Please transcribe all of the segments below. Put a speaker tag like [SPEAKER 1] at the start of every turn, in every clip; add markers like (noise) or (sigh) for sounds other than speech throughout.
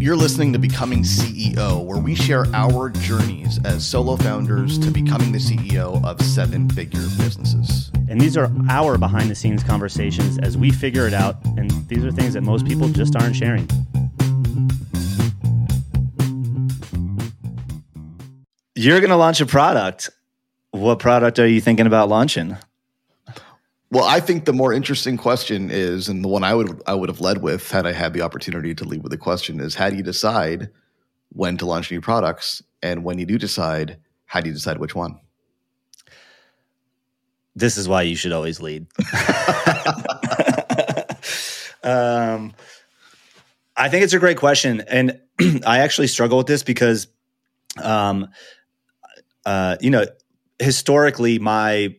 [SPEAKER 1] You're listening to Becoming CEO, where we share our journeys as solo founders to becoming the CEO of seven figure businesses.
[SPEAKER 2] And these are our behind the scenes conversations as we figure it out. And these are things that most people just aren't sharing. You're going to launch a product. What product are you thinking about launching?
[SPEAKER 1] Well, I think the more interesting question is, and the one I would I would have led with had I had the opportunity to lead with the question is, how do you decide when to launch new products, and when you do decide, how do you decide which one?
[SPEAKER 2] This is why you should always lead. (laughs) um, I think it's a great question, and (clears throat) I actually struggle with this because, um, uh, you know, historically, my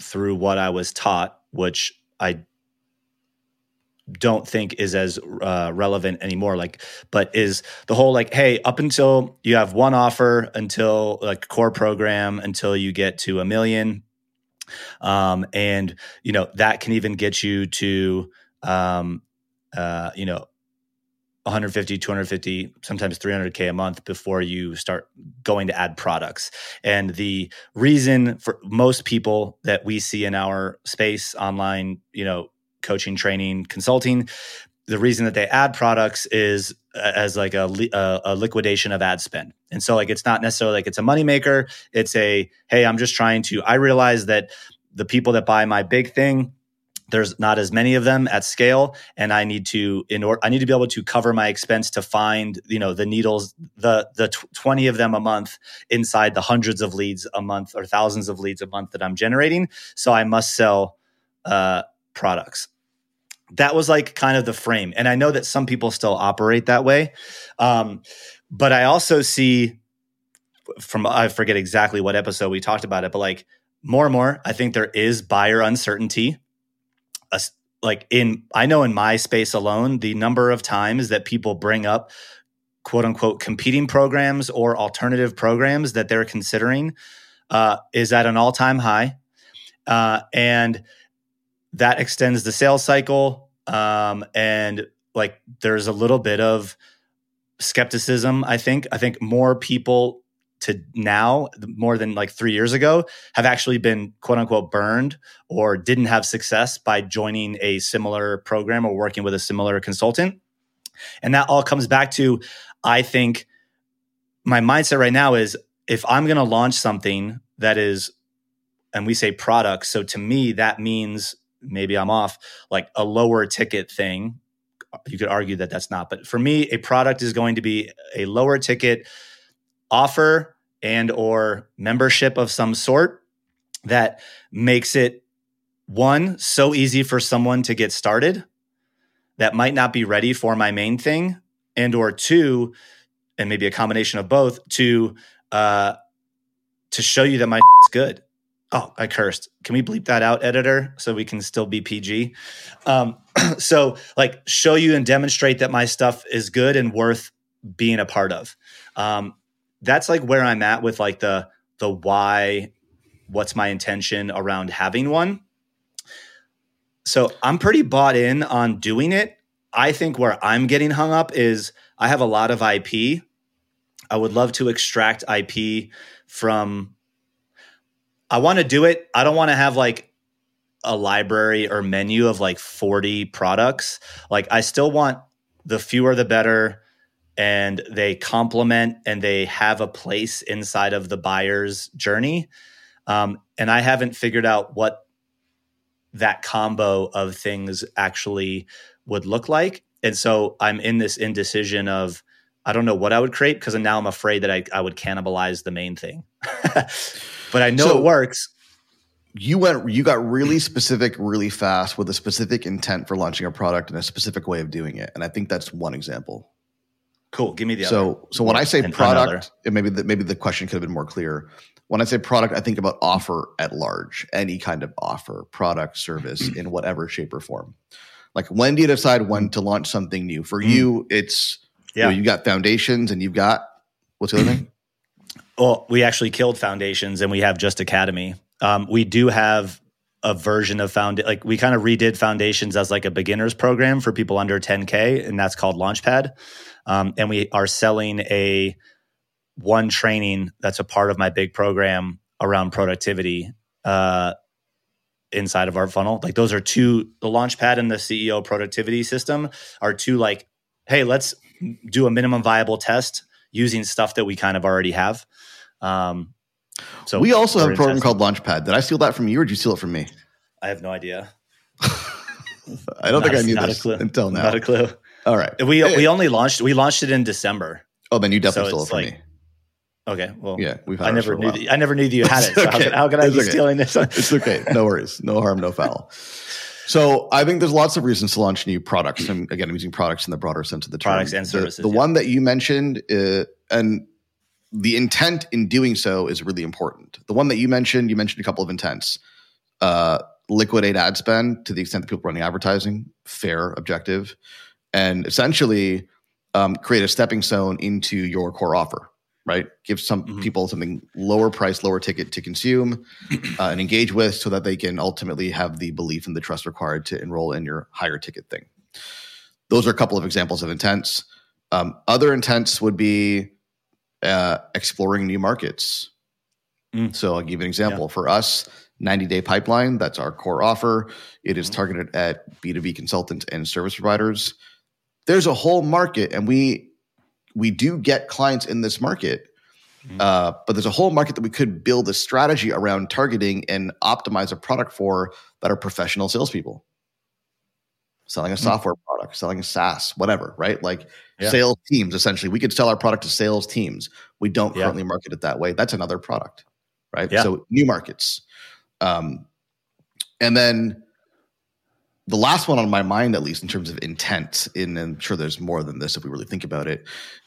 [SPEAKER 2] through what I was taught, which I don't think is as uh, relevant anymore. Like, but is the whole like, hey, up until you have one offer, until like core program, until you get to a million, um, and you know that can even get you to, um, uh, you know, 150 250 sometimes 300k a month before you start going to add products. And the reason for most people that we see in our space online you know coaching training consulting the reason that they add products is uh, as like a, a, a liquidation of ad spend. And so like it's not necessarily like it's a moneymaker. It's a hey i'm just trying to i realize that the people that buy my big thing there's not as many of them at scale and i need to in order i need to be able to cover my expense to find you know the needles the the 20 of them a month inside the hundreds of leads a month or thousands of leads a month that i'm generating. So i must sell uh, products. That was like kind of the frame and i know that some people still operate that way um, but i also see from i forget exactly what episode we talked about it but like more and more i think there is buyer uncertainty a, like in I know in my space alone, the number of times that people bring up quote unquote competing programs or alternative programs that they're considering uh, is at an all time high, uh, and that extends the sales cycle. Um, and like there's a little bit of skepticism. I think I think more people to now more than like three years ago have actually been quote unquote burned or didn't have success by joining a similar program or working with a similar consultant. And that all comes back to i think my mindset right now is if i'm going to launch something that is and we say product so to me that means maybe i'm off like a lower ticket thing. You could argue that that's not but for me a product is going to be a lower ticket offer and or membership of some sort that makes it one so easy for someone to get started that might not be ready for my main thing and or two and maybe a combination of both to uh to show you that my (laughs) is good. Oh i cursed. Can we bleep that out editor so we can still be pg um (clears throat) so like show you and demonstrate that my stuff is good and worth being a part of. Um that's like where I'm at with like the the why what's my intention around having one. So I'm pretty bought in on doing it. I think where I'm getting hung up is I have a lot of IP. I would love to extract IP from I want to do it. I don't want to have like a library or menu of like 40 products. Like I still want the fewer the better and they complement and they have a place inside of the buyer's journey. Um, and I haven't figured out what that combo of things actually would look like. And so I'm in this indecision of I don't know what I would create because now I'm afraid that I, I would cannibalize the main thing. (laughs) but I know so it works.
[SPEAKER 1] You went you got really specific really fast with a specific intent for launching a product and a specific way of doing it. And I think that's one example.
[SPEAKER 2] Cool. Give me the
[SPEAKER 1] so other. so when I say product, maybe the, maybe the question could have been more clear. When I say product, I think about offer at large, any kind of offer, product, service (clears throat) in whatever shape or form. Like when do you decide when to launch something new? For mm. you, it's yeah. You, know, you got foundations and you've got what's the other thing? (clears throat)
[SPEAKER 2] Well, we actually killed foundations and we have just academy. Um, we do have a version of found like we kind of redid foundations as like a beginners program for people under 10k and that's called launchpad. Um, and we are selling a one training that's a part of my big program around productivity uh, inside of our funnel. Like those are two the launchpad and the ceo productivity system are two like hey let's do a minimum viable test using stuff that we kind of already have. Um,
[SPEAKER 1] so we also have a program called Launchpad. Did I steal that from you, or did you steal it from me?
[SPEAKER 2] I have no idea. (laughs) (laughs)
[SPEAKER 1] I don't not think I knew this until now.
[SPEAKER 2] Not a clue.
[SPEAKER 1] All right.
[SPEAKER 2] We hey. we only launched we launched it in December.
[SPEAKER 1] Oh, then you definitely so stole it from like, me.
[SPEAKER 2] Okay. Well,
[SPEAKER 1] yeah, we've
[SPEAKER 2] I never knew. that, I never knew that you had it. So okay. how, how could I be okay. stealing this?
[SPEAKER 1] it's okay. No worries. No harm. No foul. So I think there's lots of reasons to launch new products. And again, I'm using products in the broader sense of the term.
[SPEAKER 2] Products and services.
[SPEAKER 1] The, the yeah. one that you mentioned, uh, and the intent in doing so is really important. The one that you mentioned, you mentioned a couple of intents. Uh, liquidate ad spend to the extent that people are running advertising, fair, objective, and essentially um, create a stepping stone into your core offer. Right, give some mm-hmm. people something lower price, lower ticket to consume (clears throat) uh, and engage with, so that they can ultimately have the belief and the trust required to enroll in your higher ticket thing. Those are a couple of examples of intents. Um, other intents would be uh, exploring new markets. Mm. So I'll give you an example. Yeah. For us, 90 day pipeline, that's our core offer. It is mm. targeted at B2B consultants and service providers. There's a whole market, and we we do get clients in this market. Mm. Uh, but there's a whole market that we could build a strategy around targeting and optimize a product for that are professional salespeople selling a mm. software product, selling a SaaS, whatever, right? Like yeah. sales teams, essentially. We could sell our product to sales teams. We don't yeah. currently market it that way. That's another product, right? Yeah. So new markets. Um, and then the last one on my mind, at least in terms of intent, and I'm sure there's more than this if we really think about it,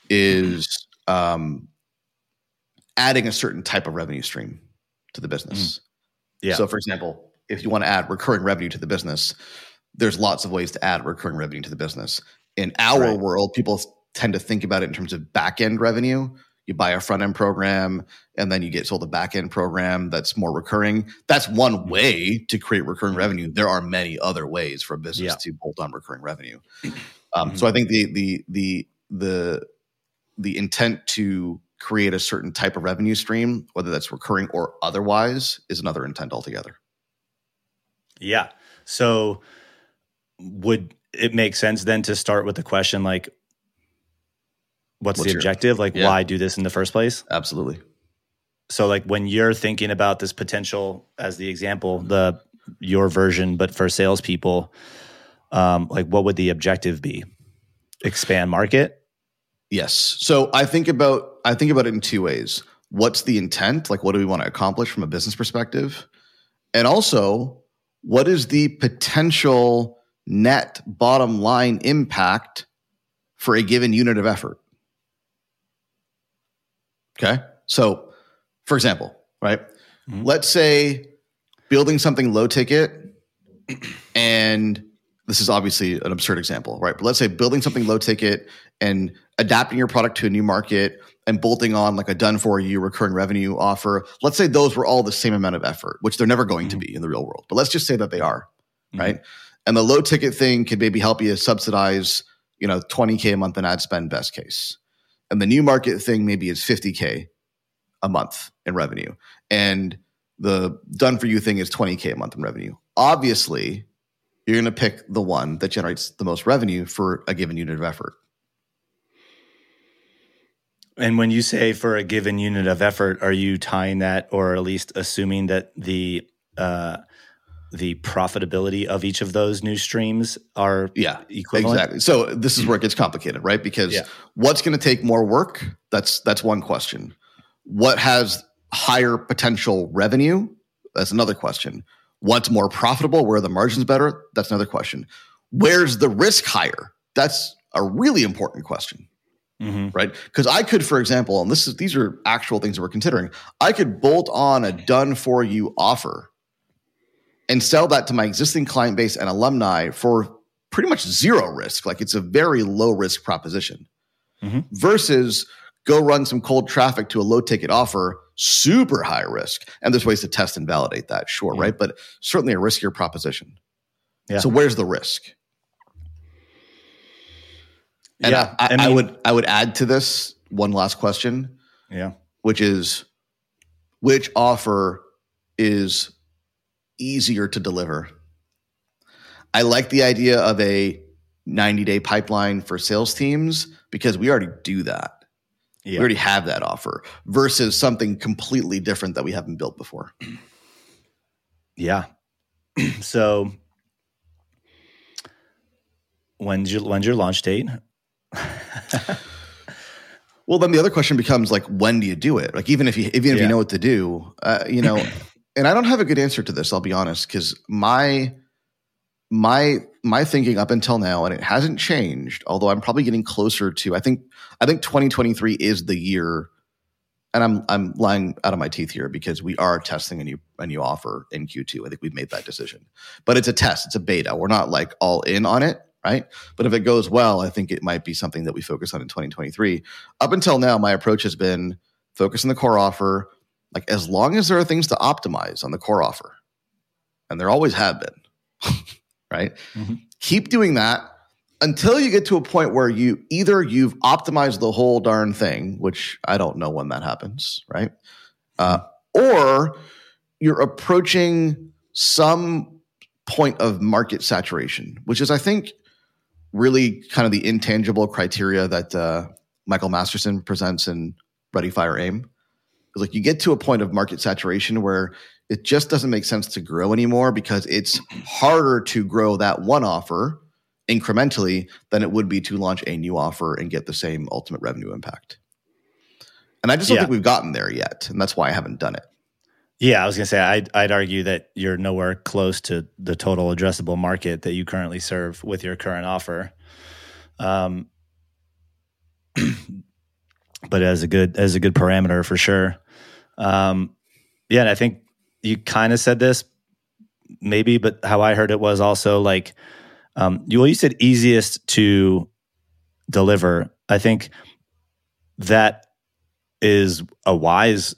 [SPEAKER 1] is um, adding a certain type of revenue stream to the business. Mm. Yeah. So, for example, if you want to add recurring revenue to the business, there's lots of ways to add recurring revenue to the business. In our right. world, people tend to think about it in terms of back end revenue. You buy a front end program and then you get sold a back end program that's more recurring. That's one mm-hmm. way to create recurring mm-hmm. revenue. There are many other ways for a business yeah. to bolt on recurring revenue. (clears throat) Um, mm-hmm. So I think the the the the the intent to create a certain type of revenue stream, whether that's recurring or otherwise, is another intent altogether.
[SPEAKER 2] Yeah. So would it make sense then to start with the question like what's, what's the objective? Your, like yeah. why do this in the first place?
[SPEAKER 1] Absolutely.
[SPEAKER 2] So like when you're thinking about this potential as the example the your version but for salespeople um like what would the objective be? Expand market?
[SPEAKER 1] Yes. So i think about i think about it in two ways. What's the intent? Like what do we want to accomplish from a business perspective? And also what is the potential net bottom line impact for a given unit of effort. Okay. So, for example, right? Mm-hmm. Let's say building something low ticket, and this is obviously an absurd example, right? But let's say building something low ticket and adapting your product to a new market and bolting on like a done for you recurring revenue offer. Let's say those were all the same amount of effort, which they're never going mm-hmm. to be in the real world. But let's just say that they are, mm-hmm. right? And the low ticket thing could maybe help you subsidize, you know, 20K a month in ad spend, best case. And the new market thing maybe is 50K a month in revenue. And the done for you thing is 20K a month in revenue. Obviously, you're going to pick the one that generates the most revenue for a given unit of effort.
[SPEAKER 2] And when you say for a given unit of effort, are you tying that or at least assuming that the uh, the profitability of each of those new streams are
[SPEAKER 1] yeah equivalent? exactly. So this is where it gets complicated right? Because yeah. what's going to take more work? That's that's one question. What has higher potential revenue? That's another question. What's more profitable? Where are the margins better? That's another question. Where's the risk higher? That's a really important question. Mm-hmm. right? Because I could, for example, and this is these are actual things that we're considering. I could bolt on a done for you offer and sell that to my existing client base and alumni for pretty much zero risk. Like it's a very low risk proposition mm-hmm. versus go run some cold traffic to a low ticket offer, super high risk. And there's ways to test and validate that, sure, right? But certainly a riskier proposition. Yeah. So where's the risk? And yeah, I, I, I, mean, I would I would add to this one last question.
[SPEAKER 2] Yeah.
[SPEAKER 1] Which is which offer is easier to deliver? I like the idea of a 90 day pipeline for sales teams because we already do that. Yeah. We already have that offer versus something completely different that we haven't built before. (clears throat)
[SPEAKER 2] Yeah. (clears throat) so when's your when's your launch date? (laughs)
[SPEAKER 1] well, then the other question becomes like, when do you do it? Like, even if you even if yeah. you know what to do, uh, you know. (clears throat) and I don't have a good answer to this. I'll be honest, because my my my thinking up until now, and it hasn't changed. Although I'm probably getting closer to. I think I think 2023 is the year, and I'm I'm lying out of my teeth here because we are testing a new a new offer in Q2. I think we've made that decision, but it's a test. It's a beta. We're not like all in on it right? But if it goes well, I think it might be something that we focus on in 2023. Up until now, my approach has been focus on the core offer, like as long as there are things to optimize on the core offer, and there always have been. (laughs) right? Mm-hmm. Keep doing that until you get to a point where you either you've optimized the whole darn thing, which I don't know when that happens, right? Uh, or you're approaching some point of market saturation, which is, I think, really kind of the intangible criteria that uh, Michael Masterson presents in Ready Fire Aim. Like you get to a point of market saturation where it just doesn't make sense to grow anymore because it's harder to grow that one offer incrementally than it would be to launch a new offer and get the same ultimate revenue impact. And I just don't yeah. think we've gotten there yet. And that's why I haven't done it.
[SPEAKER 2] Yeah, I was going to say, I'd, I'd argue that you're nowhere close to the total addressable market that you currently serve with your current offer. Um, (clears throat) but as a good as a good parameter for sure. Um, yeah, and I think you kind of said this maybe, but how I heard it was also like um, you well, you said easiest to deliver. I think that is a wise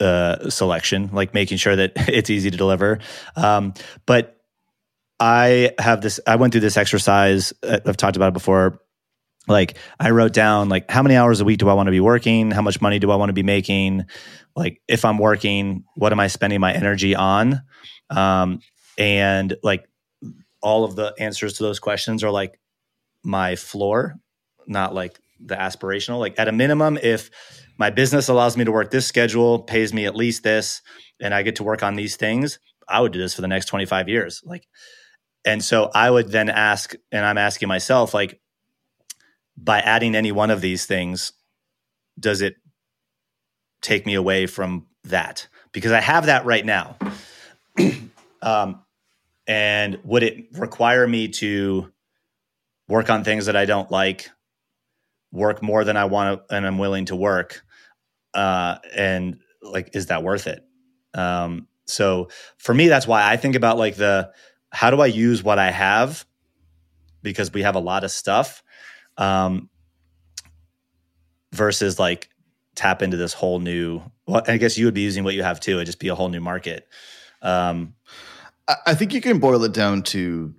[SPEAKER 2] uh, selection, like making sure that (laughs) it's easy to deliver. Um, but I have this. I went through this exercise. Uh, I've talked about it before. Like I wrote down like how many hours a week do I want to be working? How much money do I want to be making? like if i'm working what am i spending my energy on um, and like all of the answers to those questions are like my floor not like the aspirational like at a minimum if my business allows me to work this schedule pays me at least this and i get to work on these things i would do this for the next 25 years like and so i would then ask and i'm asking myself like by adding any one of these things does it take me away from that because I have that right now. (clears throat) um, and would it require me to work on things that I don't like, work more than I want to, and I'm willing to work? Uh, and like, is that worth it? Um, so for me, that's why I think about like the how do I use what I have because we have a lot of stuff um, versus like tap into this whole new well i guess you would be using what you have too. It'd just be a whole new market. Um,
[SPEAKER 1] i think you can boil it down to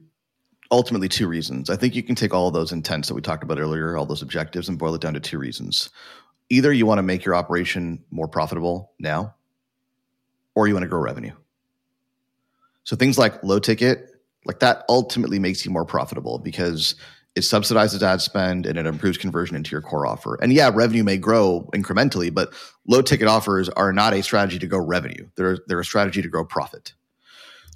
[SPEAKER 1] ultimately two reasons. I think you can take all those intents that we talked about earlier all those objectives and boil it down to two reasons. Either you want to make your operation more profitable now or you want to grow revenue. So things like low ticket like that ultimately makes you more profitable because it subsidizes ad spend and it improves conversion into your core offer. And yeah, revenue may grow incrementally, but low ticket offers are not a strategy to grow revenue. They're they're a strategy to grow profit.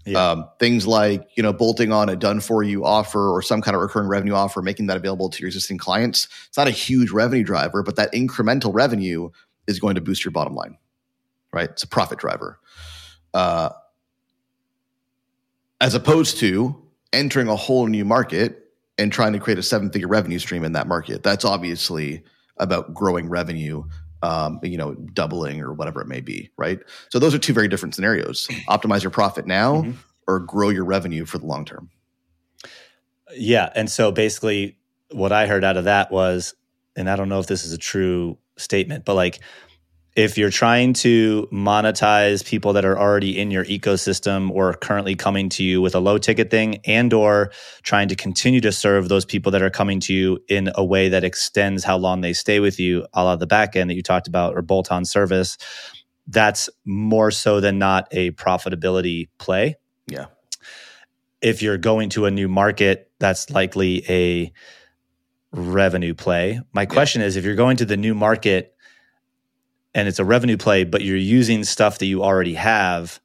[SPEAKER 1] Yeah. Um, things like you know bolting on a done for you offer or some kind of recurring revenue offer, making that available to your existing clients. It's not a huge revenue driver, but that incremental revenue is going to boost your bottom line, right? It's a profit driver, uh, as opposed to entering a whole new market and trying to create a seven figure revenue stream in that market. That's obviously about growing revenue, um, you know, doubling or whatever it may be, right? So those are two very different scenarios. (clears throat) Optimize your profit now mm-hmm. or grow your revenue for the long term.
[SPEAKER 2] Yeah. And so basically, what I heard out of that was, and I don't know if this is a true statement, but like, if you're trying to monetize people that are already in your ecosystem or currently coming to you with a low ticket thing and or trying to continue to serve those people that are coming to you in a way that extends how long they stay with you a la the back end that you talked about or bolt on service that's more so than not a profitability play.
[SPEAKER 1] Yeah.
[SPEAKER 2] If you're going to a new market that's likely a revenue play. My question yeah. is if you're going to the new market and it's a revenue play, but you're using stuff that you already have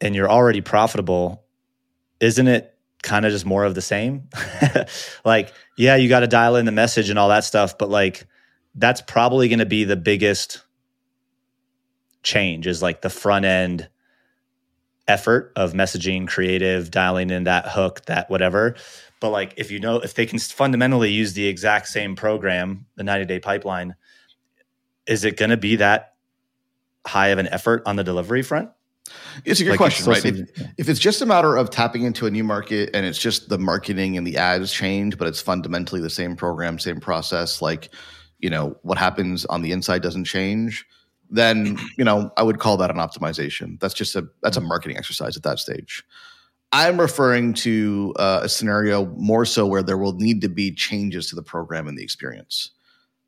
[SPEAKER 2] and you're already profitable, isn't it kind of just more of the same? (laughs) like, yeah, you got to dial in the message and all that stuff, but like that's probably going to be the biggest change is like the front end effort of messaging, creative, dialing in that hook, that whatever. But like if you know if they can fundamentally use the exact same program, the 90 day pipeline, is it going to be that high of an effort on the delivery front?
[SPEAKER 1] It's a good like question, right? If, if, it's just a matter of tapping into a new market and it's just the marketing and the ads change, but it's fundamentally the same program, same process, like, you know, what happens on the inside doesn't change, then, you know, I would call that an optimization. That's just a that's a marketing exercise at that stage. I'm referring to uh, a scenario more so where there will need to be changes to the program and the experience.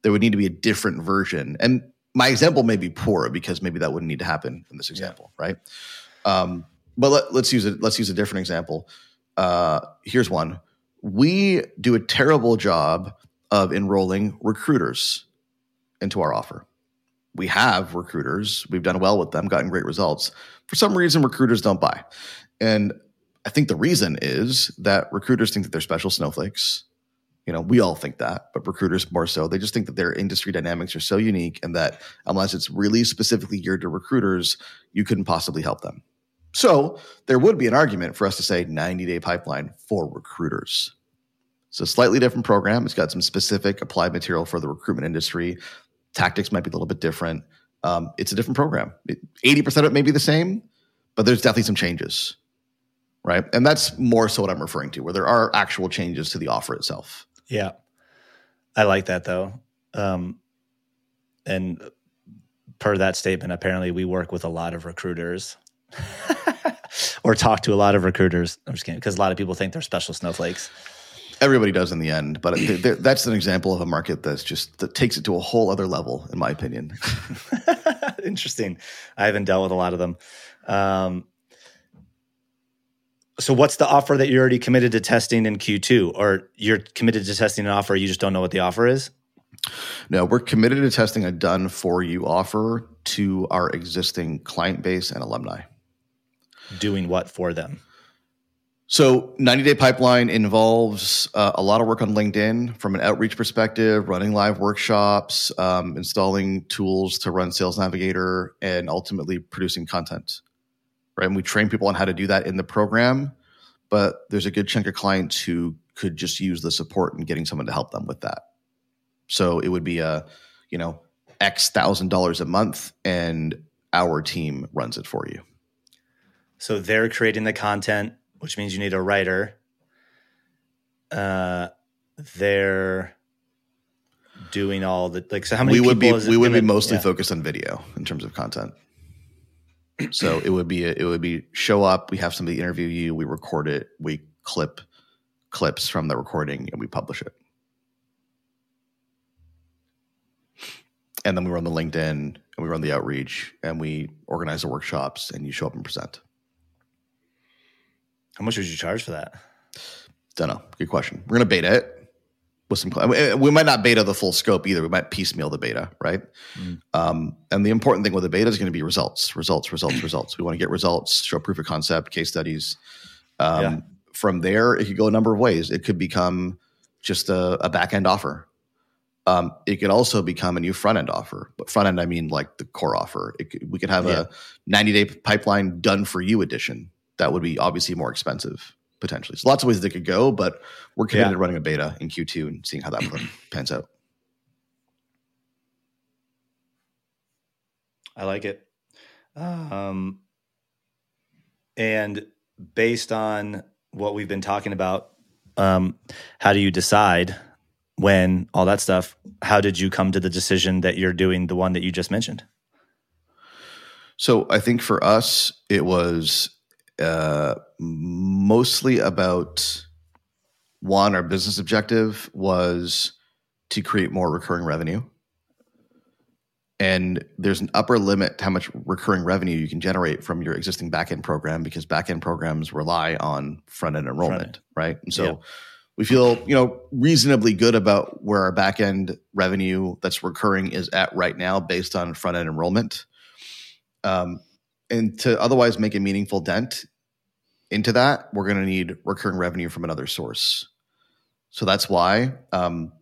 [SPEAKER 1] There would need to be a different version. And my example may be poor because maybe that wouldn't need to happen in this example, yeah. right? Um, but let, us use it. Let's use a different example. Uh, here's one. We do a terrible job of enrolling recruiters into our offer. We have recruiters. We've done well with them, gotten great results. For some reason, recruiters don't buy. And I think the reason is that recruiters think that they're special snowflakes. You know, we all think that, but recruiters more so. They just think that their industry dynamics are so unique and that unless it's really specifically geared to recruiters, you couldn't possibly help them. So there would be an argument for us to say 90 day pipeline for recruiters. It's a slightly different program. It's got some specific applied material for the recruitment industry. Tactics might be a little bit different. Um, it's a different program. 80% of it may be the same, but there's definitely some changes right? And that's more so what I'm referring to, where there are actual changes to the offer itself.
[SPEAKER 2] Yeah, I like that though. Um, and per that statement, apparently we work with a lot of recruiters. (laughs) or talk to a lot of recruiters. I'm just kidding, because a lot of people think they're special snowflakes.
[SPEAKER 1] Everybody does in the end, but that's an example of a market that's just that takes it to a whole other level, in my opinion. (laughs)
[SPEAKER 2] Interesting. I haven't dealt with a lot of them. Um, so what's the offer that you're already committed to testing in Q2 or you're committed to testing an offer you just don't know what the offer is?
[SPEAKER 1] No, we're committed to testing a done for you offer to our existing client base and alumni.
[SPEAKER 2] Doing what for them?
[SPEAKER 1] So, 90 day pipeline involves uh, a lot of work on LinkedIn from an outreach perspective, running live workshops, um, installing tools to run Sales Navigator, and ultimately producing content right? And we train people on how to do that in the program, but there's a good chunk of clients who could just use the support and getting someone to help them with that. So it would be a, you know, X thousand dollars a month and our team runs it for you.
[SPEAKER 2] So they're creating the content, which means you need a writer. Uh, they're doing all the like. So how many?
[SPEAKER 1] We would be we would be mostly yeah. focused on video in terms of content so it would be a, it would be show up. We have somebody interview you. We record it. We clip clips from the recording and we publish it. And then we run the LinkedIn and we run the outreach and we organize the workshops and you show up and present.
[SPEAKER 2] How much would you charge for that?
[SPEAKER 1] Don't know. Good question. We're gonna beta it with some we might not beta the full scope either we might piecemeal the beta right mm. um, and the important thing with the beta is going to be results results results results we want to get results show proof of concept case studies um, yeah. from there it could go a number of ways it could become just a, a back end offer um, it could also become a new front end offer but front end i mean like the core offer could, we could have yeah. a 90 day pipeline done for you edition that would be obviously more expensive potentially. So lots of ways they could go, but we're committed yeah. to running a beta in Q2 and seeing how that (clears throat) pans out.
[SPEAKER 2] I like it. Um, and based on what we've been talking about, um, how do you decide when, all that stuff. How did you come to the decision that you're doing the one that you just mentioned?
[SPEAKER 1] So I think for us, it was uh, mostly about one, our business objective was to create more recurring revenue. And there's an upper limit to how much recurring revenue you can generate from your existing backend program because backend programs rely on front end enrollment, right? And so yeah. we feel, you know, reasonably good about where our backend revenue that's recurring is at right now based on front end enrollment. Um, and to otherwise make a meaningful dent into that, we're going to need recurring revenue from another source. So that's why. Um,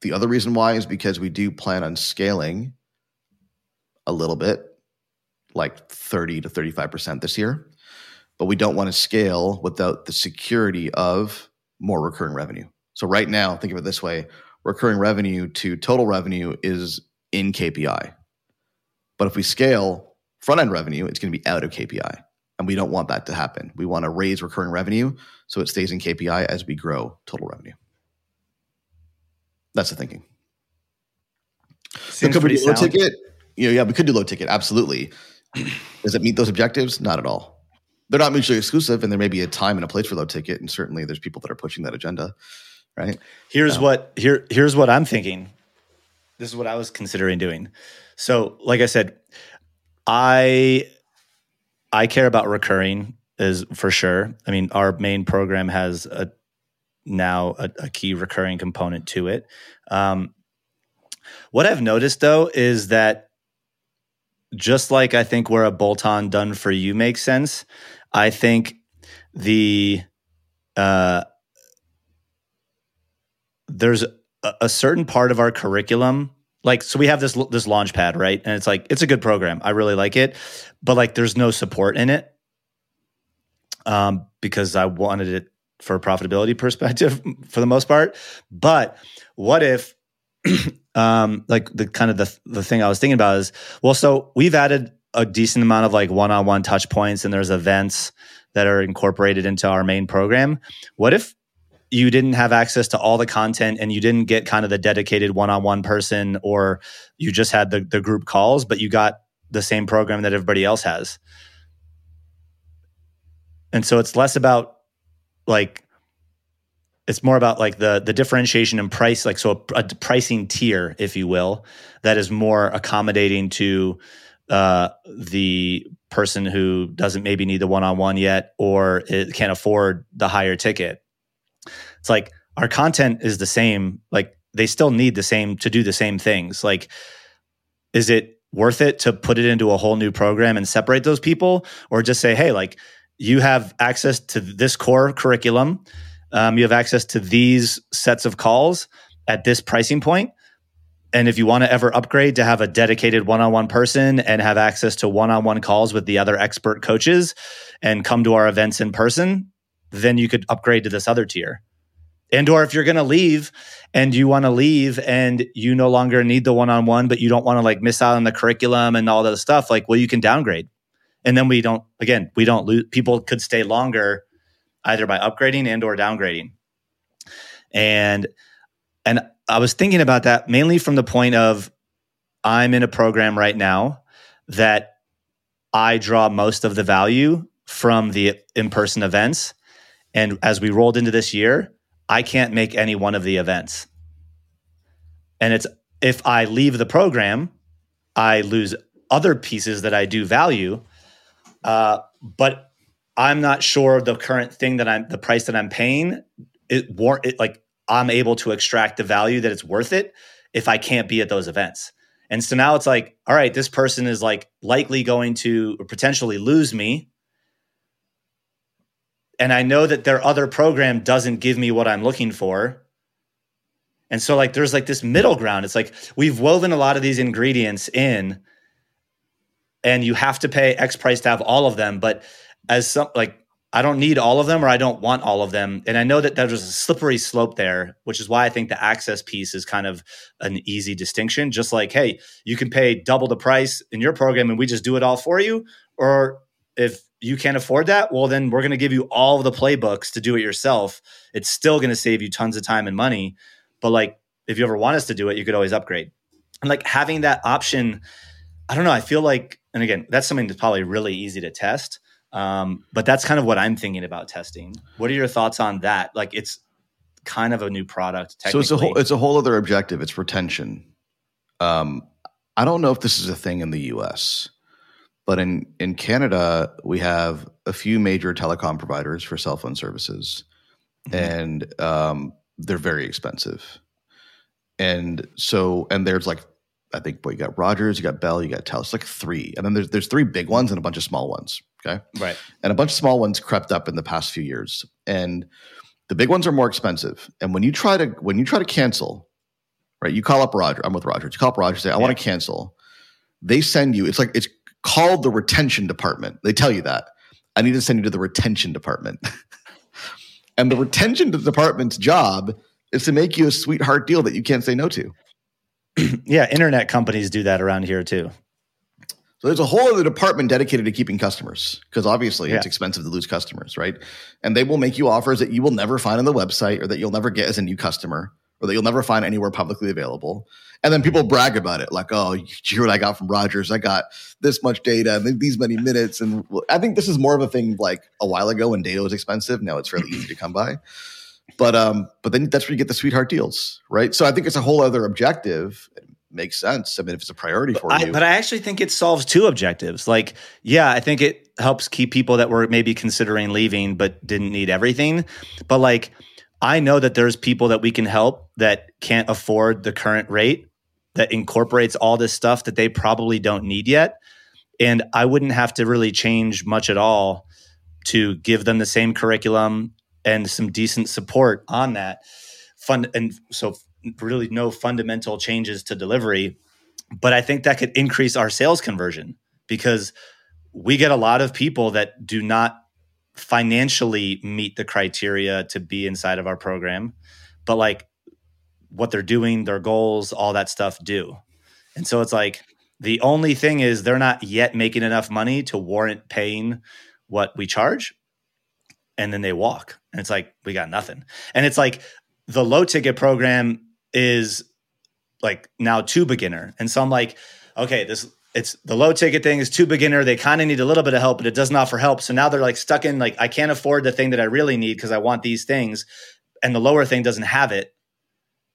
[SPEAKER 1] the other reason why is because we do plan on scaling a little bit, like 30 to 35% this year, but we don't want to scale without the security of more recurring revenue. So right now, think of it this way recurring revenue to total revenue is in KPI. But if we scale front end revenue, it's going to be out of KPI. And we don't want that to happen. We want to raise recurring revenue so it stays in KPI as we grow total revenue. That's the thinking. Seems so could we do low ticket? You know, yeah, we could do low ticket. Absolutely. Does it meet those objectives? Not at all. They're not mutually exclusive, and there may be a time and a place for low ticket, and certainly there's people that are pushing that agenda. Right.
[SPEAKER 2] Here's um, what here here's what I'm thinking. This is what I was considering doing. So, like I said, I I care about recurring is for sure. I mean, our main program has a now a, a key recurring component to it. Um, what I've noticed though is that just like I think where a bolt on done for you makes sense, I think the uh, there's a, a certain part of our curriculum like so we have this this launch pad right and it's like it's a good program i really like it but like there's no support in it um because i wanted it for a profitability perspective (laughs) for the most part. But what if (clears throat) um like the kind of the the thing I was thinking about is well so we've added a decent amount of like one-on-one touch points and there's events that are incorporated into our main program. What if you didn't have access to all the content and you didn't get kind of the dedicated one-on-one person or you just had the the group calls but you got the same program that everybody else has. And so it's less about like it's more about like the the differentiation in price like so a, a pricing tier if you will that is more accommodating to uh, the person who doesn't maybe need the one-on-one yet or it can't afford the higher ticket it's like our content is the same like they still need the same to do the same things like is it worth it to put it into a whole new program and separate those people or just say hey like you have access to this core curriculum. Um, you have access to these sets of calls at this pricing point. And if you want to ever upgrade to have a dedicated one on one person and have access to one on one calls with the other expert coaches and come to our events in person, then you could upgrade to this other tier. And or if you're going to leave and you want to leave and you no longer need the one on one, but you don't want to like miss out on the curriculum and all that stuff, like, well, you can downgrade. And then we don't again we don't lose people could stay longer either by upgrading and or downgrading. And and i was thinking about that mainly from the point of i'm in a program right now that i draw most of the value from the in-person events. And as we rolled into this year i can't make any one of the events and it's if i leave the program i lose other pieces that i do value uh, but I'm not sure the current thing that I'm the price that I'm paying it warrant it like I'm able to extract the value that it's worth it if I can't be at those events. And so now it's like, all right, this person is like likely going to potentially lose me. And I know that their other program doesn't give me what I'm looking for. And so like there's like this middle ground. It's like we've woven a lot of these ingredients in and you have to pay X price to have all of them. But as some like I don't need all of them or I don't want all of them. And I know that there's a slippery slope there, which is why I think the access piece is kind of an easy distinction. Just like, hey, you can pay double the price in your program and we just do it all for you. Or if you can't afford that, well, then we're going to give you all the playbooks to do it yourself. It's still going to save you tons of time and money. But like, if you ever want us to do it, you could always upgrade. And like having that option, I don't know. I feel like, and again, that's something that's probably really easy to test. Um, but that's kind of what I'm thinking about testing. What are your thoughts on that? Like, it's kind of a new product.
[SPEAKER 1] So it's a whole it's a whole other objective. It's retention. Um, I don't know if this is a thing in the U.S., but in in Canada we have a few major telecom providers for cell phone services, mm-hmm. and um, they're very expensive. And so, and there's like I think boy, you got Rogers, you got Bell, you got Telus, like three, and then there's there's three big ones and a bunch of small ones. Okay,
[SPEAKER 2] right,
[SPEAKER 1] and a bunch of small ones crept up in the past few years, and the big ones are more expensive. And when you try to when you try to cancel, right, you call up Roger. I'm with Roger. You call up Roger, say I yeah. want to cancel. They send you. It's like it's called the retention department. They tell you that I need to send you to the retention department. (laughs) and the retention department's job is to make you a sweetheart deal that you can't say no to. (clears throat)
[SPEAKER 2] yeah, internet companies do that around here too.
[SPEAKER 1] So there's a whole other department dedicated to keeping customers because obviously yeah. it's expensive to lose customers, right? And they will make you offers that you will never find on the website or that you'll never get as a new customer or that you'll never find anywhere publicly available. And then people brag about it like, oh, you hear what I got from Rogers? I got this much data and these many minutes. And I think this is more of a thing like a while ago when data was expensive. Now it's fairly easy to come by. But um, but then that's where you get the sweetheart deals, right? So I think it's a whole other objective. It makes sense. I mean, if it's a priority for
[SPEAKER 2] I,
[SPEAKER 1] you.
[SPEAKER 2] But I actually think it solves two objectives. Like, yeah, I think it helps keep people that were maybe considering leaving but didn't need everything. But like, I know that there's people that we can help that can't afford the current rate that incorporates all this stuff that they probably don't need yet. And I wouldn't have to really change much at all to give them the same curriculum and some decent support on that. Fund and so really no fundamental changes to delivery. But i think that could increase our sales conversion because we get a lot of people that do not financially meet the criteria to be inside of our program. But like what they're doing their goals all that stuff do. And so it's like the only thing is they're not yet making enough money to warrant paying what we charge and then they walk. And it's like we got nothing. And it's like the low ticket program is like now too beginner. And so i'm like okay this it's the low ticket thing is too beginner. They kind of need a little bit of help but it doesn't offer help. So now they're like stuck in like i can't afford the thing that i really need because i want these things. And the lower thing doesn't have it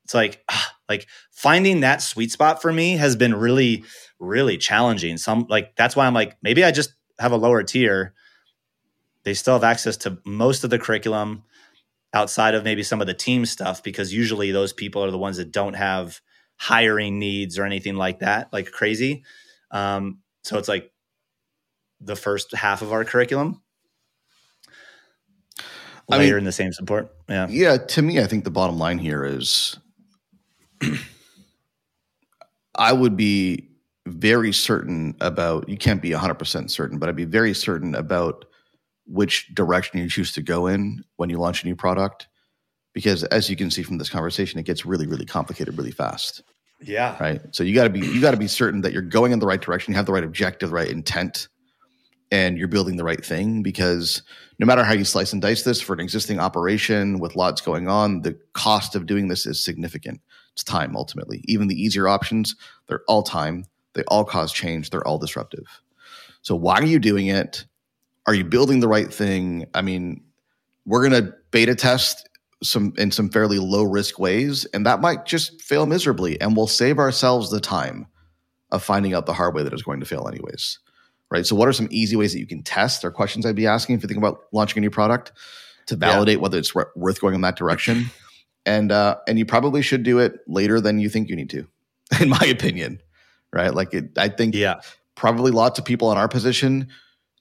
[SPEAKER 2] it's like ah, like finding that sweet spot for me has been really really challenging. Some like that's why i'm like maybe i just have a lower tier. They still have access to most of the curriculum outside of maybe some of the team stuff because usually those people are the ones that don't have hiring needs or anything like that like crazy. Um, so it's like the first half of our curriculum. Layer I mean, in the same support. Yeah.
[SPEAKER 1] Yeah to me i think the bottom line here is i would be very certain about you can't be 100% certain but i'd be very certain about which direction you choose to go in when you launch a new product. Because as you can see from this conversation it gets really really complicated really fast.
[SPEAKER 2] Yeah.
[SPEAKER 1] Right? So you got to be you got to be certain that you're going in the right direction you have the right objective the right intent and you're building the right thing. Because no matter how you slice and dice this for an existing operation with lots going on the cost of doing this is significant it's time ultimately even the easier options they're all time they all cause change they're all disruptive so why are you doing it are you building the right thing? I mean, we're going to beta test some in some fairly low risk ways, and that might just fail miserably, and we'll save ourselves the time of finding out the hard way that it's going to fail anyways. Right. So, what are some easy ways that you can test? Or questions I'd be asking if you think about launching a new product to validate yeah. whether it's worth going in that direction. And uh, and you probably should do it later than you think you need to, (laughs) in my opinion. Right. Like it, I think
[SPEAKER 2] yeah.
[SPEAKER 1] probably lots of people in our position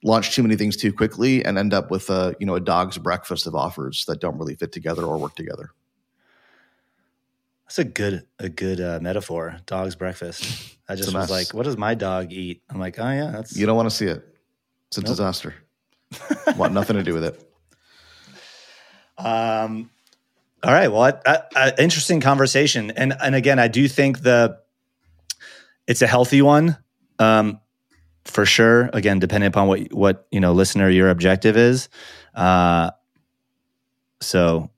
[SPEAKER 1] launch too many things too quickly and end up with a you know a dog's breakfast of offers that don't really fit together or work together.
[SPEAKER 2] That's a good a good uh, metaphor. Dog's breakfast. (laughs) I just was like, what does my dog eat? I'm like, oh yeah, that's
[SPEAKER 1] you don't want to see it. It's a nope. disaster. (laughs) want nothing to do with it.
[SPEAKER 2] Um. All right. Well, I, I, I, interesting conversation, and and again, I do think the it's a healthy one. Um, for sure. Again, depending upon what what you know, listener, your objective is. Uh, so,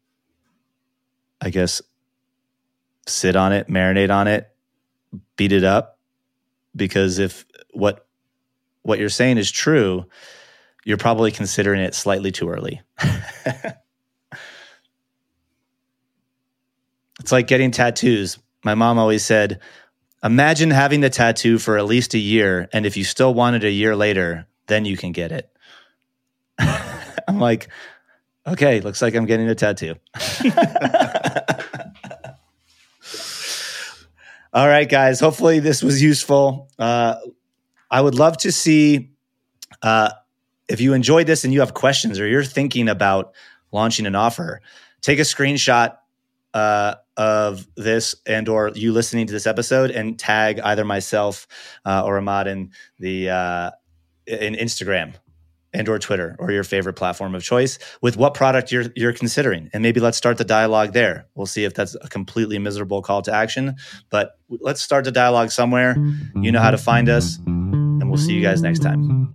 [SPEAKER 2] I guess sit on it, marinate on it, beat it up. Because if what what you're saying is true, you're probably considering it slightly too early. (laughs) it's like getting tattoos. My mom always said, Imagine having the tattoo for at least a year, and if you still want it a year later, then you can get it. (laughs) I'm like, okay, looks like I'm getting a tattoo. (laughs) All right, guys. Hopefully, this was useful. Uh, I would love to see uh, if you enjoyed this and you have questions or you're thinking about launching an offer. Take a screenshot uh, of this and or you listening to this episode and tag either myself uh, or Ahmad in the uh, in Instagram and or Twitter or your favorite platform of choice with what product you're you're considering. And maybe let's start the dialogue there. We'll see if that's a completely miserable call to action, but let's start the dialogue somewhere. You know how to find us, and we'll see you guys next time.